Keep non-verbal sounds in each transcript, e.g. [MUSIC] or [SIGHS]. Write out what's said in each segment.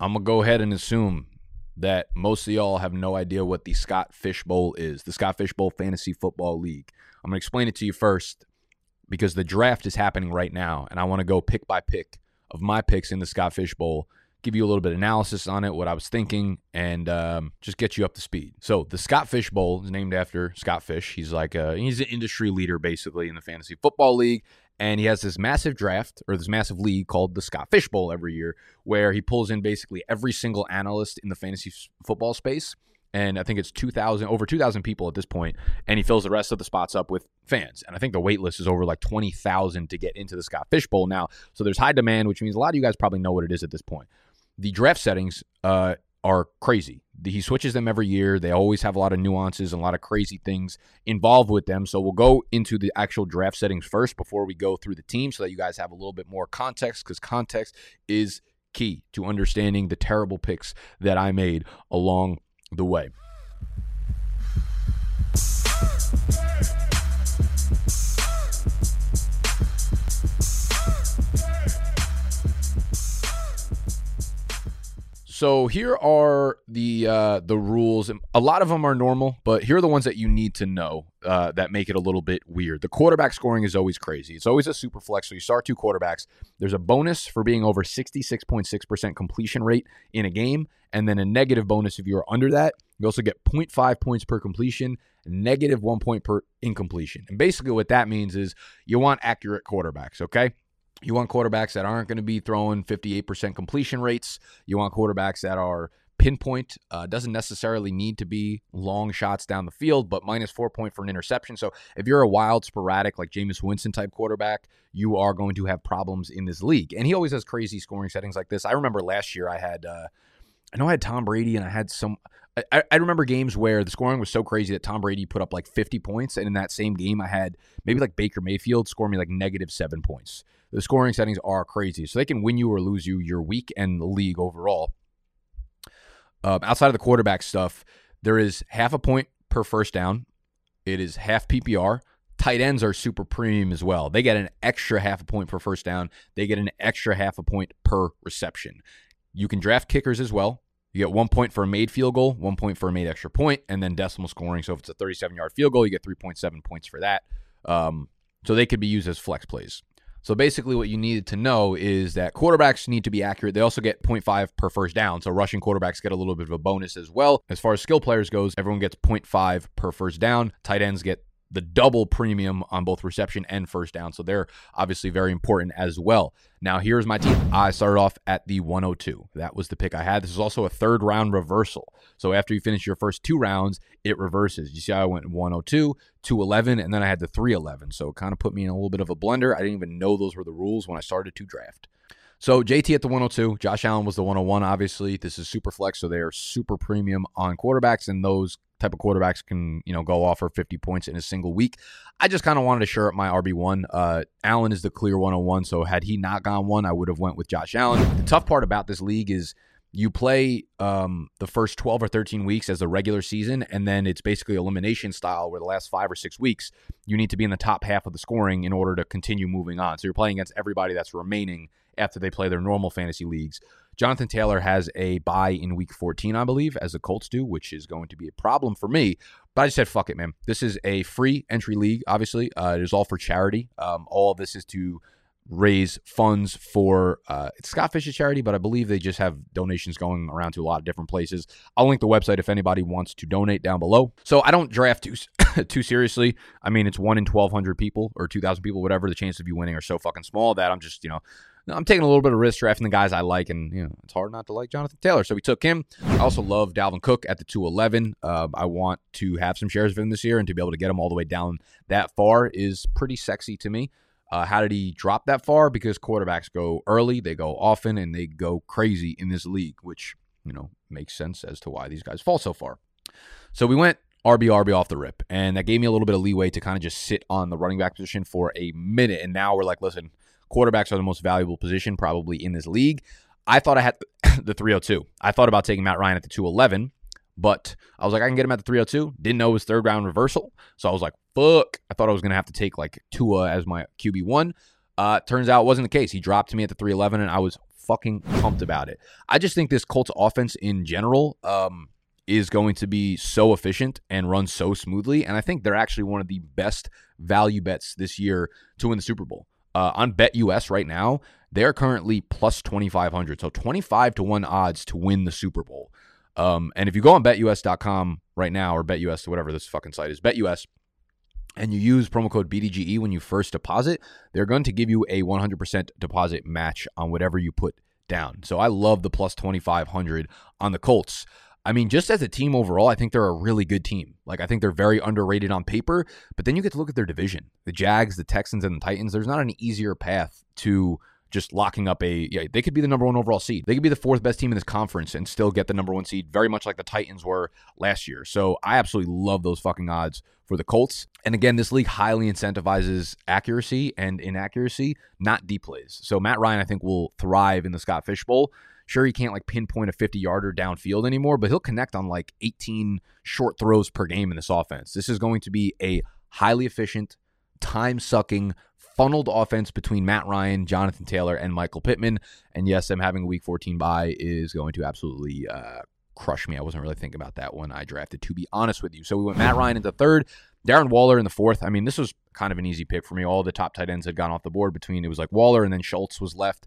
I'm to go ahead and assume that most of y'all have no idea what the Scott Fish Bowl is, the Scott Fish Bowl Fantasy Football League. I'm to explain it to you first because the draft is happening right now, and I want to go pick by pick of my picks in the Scott Fish Bowl, give you a little bit of analysis on it, what I was thinking, and um, just get you up to speed. So the Scott Fish Bowl is named after Scott Fish. He's like a, he's an industry leader basically in the fantasy football league, and he has this massive draft or this massive league called the Scott Fish Bowl every year, where he pulls in basically every single analyst in the fantasy football space and I think it's 2,000, over 2,000 people at this point, and he fills the rest of the spots up with fans. And I think the wait list is over like 20,000 to get into the Scott Fish Bowl now. So there's high demand, which means a lot of you guys probably know what it is at this point. The draft settings uh, are crazy. He switches them every year. They always have a lot of nuances and a lot of crazy things involved with them. So we'll go into the actual draft settings first before we go through the team so that you guys have a little bit more context because context is key to understanding the terrible picks that I made along the way. So here are the uh, the rules. A lot of them are normal, but here are the ones that you need to know uh, that make it a little bit weird. The quarterback scoring is always crazy. It's always a super flex. So you start two quarterbacks. There's a bonus for being over 66.6% completion rate in a game, and then a negative bonus if you're under that. You also get 0.5 points per completion, negative one point per incompletion. And basically, what that means is you want accurate quarterbacks. Okay. You want quarterbacks that aren't going to be throwing 58% completion rates. You want quarterbacks that are pinpoint. Uh, doesn't necessarily need to be long shots down the field, but minus four point for an interception. So if you're a wild, sporadic, like Jameis Winston type quarterback, you are going to have problems in this league. And he always has crazy scoring settings like this. I remember last year I had, uh, I know I had Tom Brady and I had some. I, I, remember games where the scoring was so crazy that Tom Brady put up like 50 points, and in that same game, I had maybe like Baker Mayfield score me like negative seven points. The scoring settings are crazy, so they can win you or lose you your week and the league overall. Uh, outside of the quarterback stuff, there is half a point per first down. It is half PPR. Tight ends are super premium as well. They get an extra half a point per first down. They get an extra half a point per reception. You can draft kickers as well. You get one point for a made field goal, one point for a made extra point, and then decimal scoring. So if it's a 37 yard field goal, you get 3.7 points for that. Um, so they could be used as flex plays. So basically, what you needed to know is that quarterbacks need to be accurate. They also get 0.5 per first down. So rushing quarterbacks get a little bit of a bonus as well. As far as skill players goes, everyone gets 0.5 per first down. Tight ends get the double premium on both reception and first down. So they're obviously very important as well. Now, here's my team. I started off at the 102. That was the pick I had. This is also a third round reversal. So after you finish your first two rounds, it reverses. You see how I went 102, 211, and then I had the 311. So it kind of put me in a little bit of a blender. I didn't even know those were the rules when I started to draft. So JT at the 102, Josh Allen was the 101. Obviously, this is super flex, so they are super premium on quarterbacks, and those type of quarterbacks can you know go off for 50 points in a single week. I just kind of wanted to share up my RB one. Uh, Allen is the clear 101, so had he not gone one, I would have went with Josh Allen. The tough part about this league is you play um, the first 12 or 13 weeks as a regular season, and then it's basically elimination style where the last five or six weeks you need to be in the top half of the scoring in order to continue moving on. So you're playing against everybody that's remaining after they play their normal fantasy leagues. Jonathan Taylor has a bye in week 14, I believe, as the Colts do, which is going to be a problem for me. But I just said, fuck it, man. This is a free entry league, obviously. Uh, it is all for charity. Um, all of this is to raise funds for uh, Scott Fish's charity, but I believe they just have donations going around to a lot of different places. I'll link the website if anybody wants to donate down below. So I don't draft too [LAUGHS] too seriously. I mean, it's one in twelve hundred people or two thousand people, whatever. The chance of you winning are so fucking small that I'm just you know I'm taking a little bit of risk drafting the guys I like, and you know it's hard not to like Jonathan Taylor. So we took him. I also love Dalvin Cook at the 211. Uh, I want to have some shares of him this year, and to be able to get him all the way down that far is pretty sexy to me. Uh, how did he drop that far? Because quarterbacks go early, they go often, and they go crazy in this league, which you know makes sense as to why these guys fall so far. So we went RB RB off the rip, and that gave me a little bit of leeway to kind of just sit on the running back position for a minute. And now we're like, listen, quarterbacks are the most valuable position probably in this league. I thought I had [COUGHS] the 302. I thought about taking Matt Ryan at the 211, but I was like, I can get him at the 302. Didn't know his third round reversal. So I was like, fuck. I thought I was going to have to take like Tua as my QB1. Uh, turns out it wasn't the case. He dropped to me at the 311, and I was fucking pumped about it. I just think this Colts offense in general um, is going to be so efficient and run so smoothly. And I think they're actually one of the best value bets this year to win the Super Bowl. Uh, on BetUS right now, they're currently plus 2,500. So 25 to 1 odds to win the Super Bowl. Um, and if you go on betus.com right now or betus, to whatever this fucking site is, betus, and you use promo code BDGE when you first deposit, they're going to give you a 100% deposit match on whatever you put down. So I love the plus 2,500 on the Colts. I mean, just as a team overall, I think they're a really good team. Like, I think they're very underrated on paper, but then you get to look at their division the Jags, the Texans, and the Titans. There's not an easier path to just locking up a yeah, they could be the number one overall seed. They could be the fourth best team in this conference and still get the number one seed, very much like the Titans were last year. So I absolutely love those fucking odds for the Colts. And again, this league highly incentivizes accuracy and inaccuracy, not deep plays. So Matt Ryan, I think, will thrive in the Scott Fish Bowl. Sure, he can't like pinpoint a 50 yarder downfield anymore, but he'll connect on like 18 short throws per game in this offense. This is going to be a highly efficient, time sucking, funneled offense between Matt Ryan, Jonathan Taylor, and Michael Pittman. And yes, them having a week 14 bye is going to absolutely uh, crush me. I wasn't really thinking about that when I drafted, to be honest with you. So we went Matt Ryan into third, Darren Waller in the fourth. I mean, this was kind of an easy pick for me. All the top tight ends had gone off the board between it was like Waller and then Schultz was left.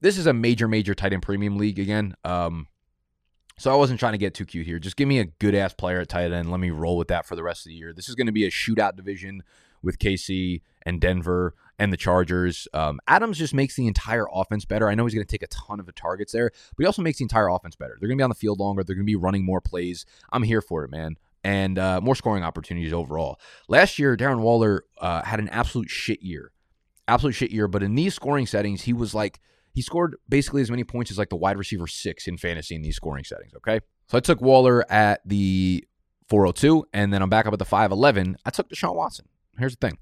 this is a major, major tight end premium league again. Um, so I wasn't trying to get too cute here. Just give me a good ass player at tight end. Let me roll with that for the rest of the year. This is going to be a shootout division with KC and Denver and the Chargers. Um, Adams just makes the entire offense better. I know he's going to take a ton of the targets there, but he also makes the entire offense better. They're going to be on the field longer. They're going to be running more plays. I'm here for it, man. And uh, more scoring opportunities overall. Last year, Darren Waller uh, had an absolute shit year. Absolute shit year. But in these scoring settings, he was like – he scored basically as many points as like the wide receiver six in fantasy in these scoring settings. Okay. So I took Waller at the 402, and then I'm back up at the 511. I took Deshaun Watson. Here's the thing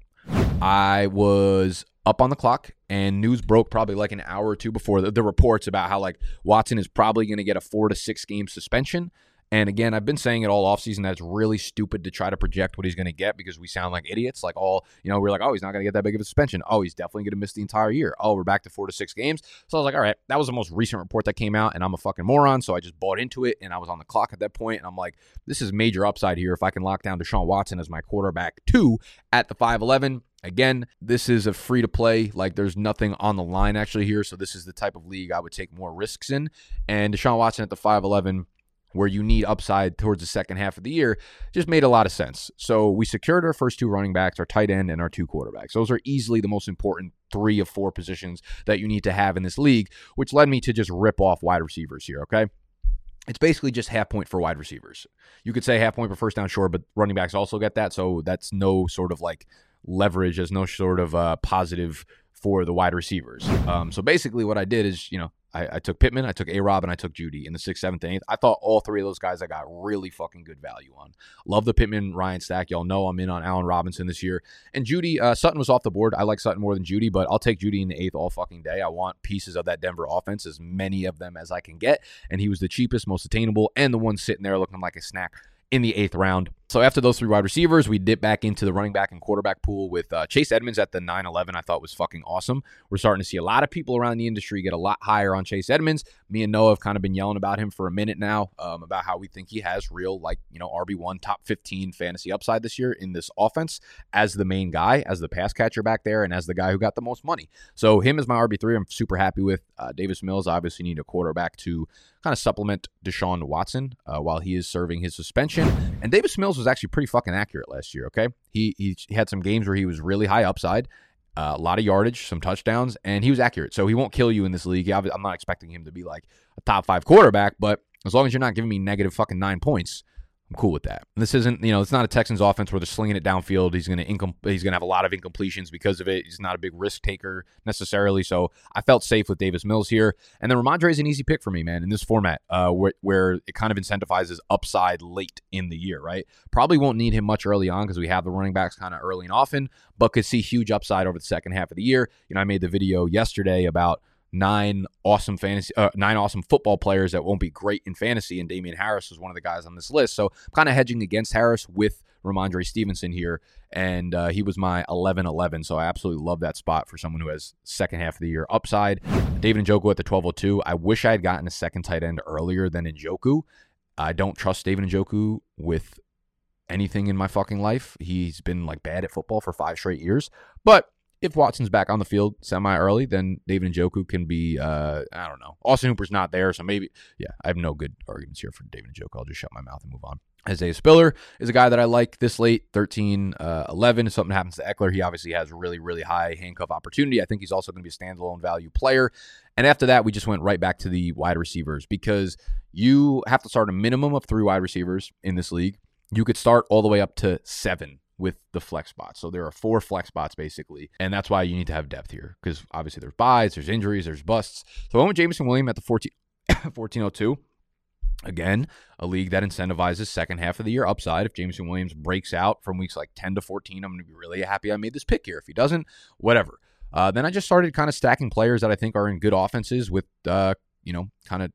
I was up on the clock, and news broke probably like an hour or two before the, the reports about how like Watson is probably going to get a four to six game suspension. And again, I've been saying it all offseason that it's really stupid to try to project what he's going to get because we sound like idiots. Like, all, you know, we're like, oh, he's not going to get that big of a suspension. Oh, he's definitely going to miss the entire year. Oh, we're back to four to six games. So I was like, all right, that was the most recent report that came out, and I'm a fucking moron. So I just bought into it, and I was on the clock at that point, and I'm like, this is major upside here if I can lock down Deshaun Watson as my quarterback two at the 5'11. Again, this is a free to play. Like there's nothing on the line actually here. So this is the type of league I would take more risks in. And Deshaun Watson at the 5'11 where you need upside towards the second half of the year just made a lot of sense. So we secured our first two running backs, our tight end, and our two quarterbacks. Those are easily the most important three of four positions that you need to have in this league, which led me to just rip off wide receivers here, okay? It's basically just half point for wide receivers. You could say half point for first down, sure, but running backs also get that. So that's no sort of like leverage, as no sort of uh, positive for the wide receivers. Um, so basically, what I did is, you know, I, I took Pittman, I took A Rob, and I took Jeudy in the sixth, seventh, and eighth. I thought all three of those guys I got really fucking good value on. Love the Pittman Ryan stack. Y'all know I'm in on Allen Robinson this year. And Jeudy, uh, Sutton was off the board. I like Sutton more than Jeudy, but I'll take Jeudy in the eighth all fucking day. I want pieces of that Denver offense, as many of them as I can get. And he was the cheapest, most attainable, and the one sitting there looking like a snack in the eighth round. So after those three wide receivers, we dip back into the running back and quarterback pool with uh, Chase Edmonds at the 9 11. I thought was fucking awesome. We're starting to see a lot of people around the industry get a lot higher on Chase Edmonds. Me and Noah have kind of been yelling about him for a minute now um, about how we think he has real, like, you know, RB1 top 15 fantasy upside this year in this offense as the main guy, as the pass catcher back there, and as the guy who got the most money. So him as my RB3, I'm super happy with. Uh, Davis Mills obviously need a quarterback to kind of supplement Deshaun Watson uh, while he is serving his suspension. And Davis Mills was actually pretty fucking accurate last year. Okay, he he, had some games where he was really high upside. Uh, a lot of yardage, some touchdowns, and he was accurate. So he won't kill you in this league. I'm not expecting him to be like a top five quarterback, but as long as you're not giving me negative fucking nine points, I'm cool with that. And this isn't, you know, it's not a Texans offense where they're slinging it downfield. He's going to incom- he's going to have a lot of incompletions because of it. He's not a big risk taker necessarily. So I felt safe with Davis Mills here. And then Rhamondre is an easy pick for me, man, in this format uh, where it kind of incentivizes upside late in the year, right? Probably won't need him much early on because we have the running backs kind of early and often, but could see huge upside over the second half of the year. You know, I made the video yesterday about nine awesome fantasy, uh, nine awesome football players that won't be great in fantasy, and Damien Harris was one of the guys on this list. So I'm kind of hedging against Harris with Rhamondre Stevenson here, and uh, he was my 11-11. So I absolutely love that spot for someone who has second half of the year upside. David Njoku at the 1202. I wish I had gotten a second tight end earlier than Njoku. I don't trust David Njoku with anything in my fucking life. He's been like bad at football for five straight years, but if Watson's back on the field semi early, then David and Njoku can be, uh, I don't know. Austin Hooper's not there, so maybe, yeah, I have no good arguments here for David and Njoku. I'll just shut my mouth and move on. Isaiah Spiller is a guy that I like this late, 13, uh, 11. If something happens to Ekeler, he obviously has really, really high handcuff opportunity. I think he's also going to be a standalone value player. And after that, we just went right back to the wide receivers because you have to start a minimum of three wide receivers in this league. You could start all the way up to seven with the flex spots. So there are four flex spots basically, and that's why you need to have depth here because obviously there's byes, there's injuries, there's busts. So I went with Jameson Williams at the 14, [COUGHS] 1402. Again, a league that incentivizes second half of the year upside. If Jameson Williams breaks out from weeks like 10 to 14, I'm going to be really happy I made this pick here. If he doesn't, whatever. Uh, then I just started kind of stacking players that I think are in good offenses with, uh, you know, kind of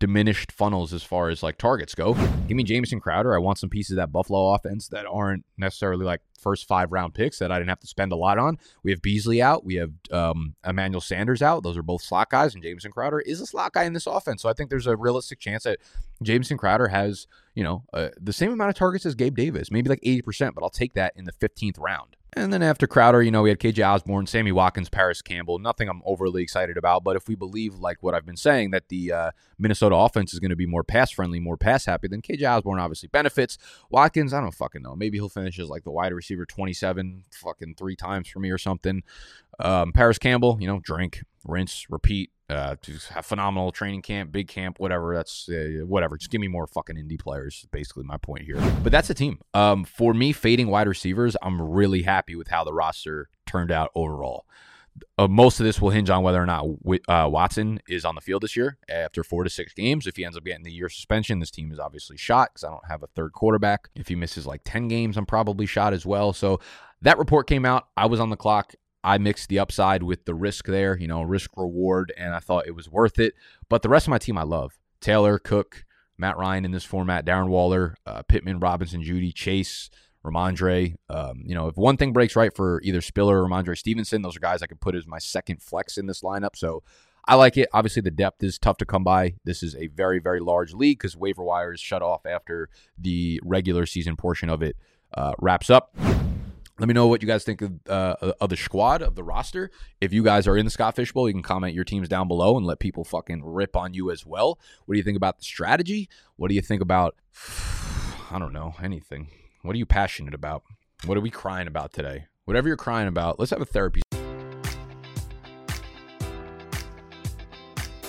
diminished funnels as far as like targets go. Give me Jamison Crowder. I want some pieces of that Buffalo offense that aren't necessarily like first five round picks that I didn't have to spend a lot on. We have Beasley out. We have um, Emmanuel Sanders out. Those are both slot guys, and Jamison Crowder is a slot guy in this offense. So I think there's a realistic chance that Jamison Crowder has, you know, uh, the same amount of targets as Gabe Davis, maybe like 80%, but I'll take that in the 15th round. And then after Crowder, you know, we had KJ Osborn, Sammy Watkins, Parris Campbell. Nothing I'm overly excited about, but if we believe, like what I've been saying, that the uh, Minnesota offense is going to be more pass friendly, more pass happy, then KJ Osborn obviously benefits. Watkins, I don't fucking know. Maybe he'll finish as like the wide receiver 27 fucking three times for me or something. Um, Parris Campbell, you know, drink, rinse, repeat. Uh, phenomenal training camp, big camp, whatever. That's uh, whatever. Just give me more fucking Indy players. Basically, my point here. But that's the team. Um, for me, fading wide receivers, I'm really happy with how the roster turned out overall. Uh, most of this will hinge on whether or not uh, Watson is on the field this year after four to six games. If he ends up getting the year suspension, this team is obviously shot because I don't have a third quarterback. If he misses like 10 games, I'm probably shot as well. So that report came out. I was on the clock. I mixed the upside with the risk there, you know, risk reward, and I thought it was worth it. But the rest of my team I love Taylor, Cook, Matt Ryan in this format, Darren Waller, uh, Pittman, Robinson, Jeudy, Chase, Rhamondre. Um, you know, if one thing breaks right for either Spiller or Rhamondre Stevenson, those are guys I could put as my second flex in this lineup. So I like it. Obviously, the depth is tough to come by. This is a very, very large league because waiver wire is shut off after the regular season portion of it uh, wraps up. Let me know what you guys think of, uh, of the squad of the roster. If you guys are in the Scott Fish Bowl, you can comment your teams down below and let people fucking rip on you as well. What do you think about the strategy? What do you think about [SIGHS] I don't know anything. What are you passionate about? What are we crying about today? Whatever you're crying about, let's have a therapy